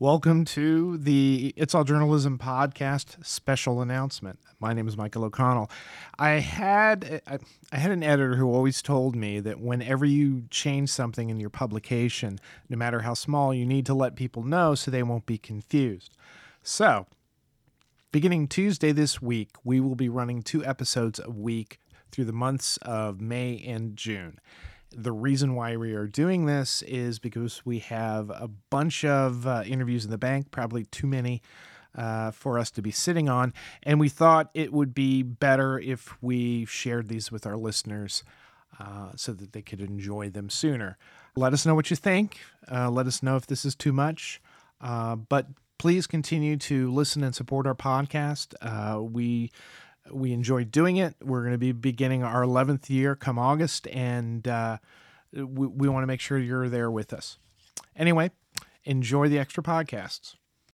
Welcome to the It's All Journalism podcast special announcement. My name is Michael O'Connell. I had I, had an editor who always told me that whenever you change something in your publication, no matter how small, you need to let people know so they won't be confused. So, beginning Tuesday this week, we will be running two episodes a week through the months of May and June. The reason why we are doing this is because we have a bunch of uh, interviews in the bank, probably too many uh, for us to be sitting on. And we thought it would be better if we shared these with our listeners uh, so that they could enjoy them sooner. Let us know what you think. Uh, let us know if this is too much. Uh, but please continue to listen and support our podcast. Uh, we we enjoy doing it. We're going to be beginning our 11th year come August, and uh, we, we want to make sure you're there with us. Anyway, enjoy the extra podcasts.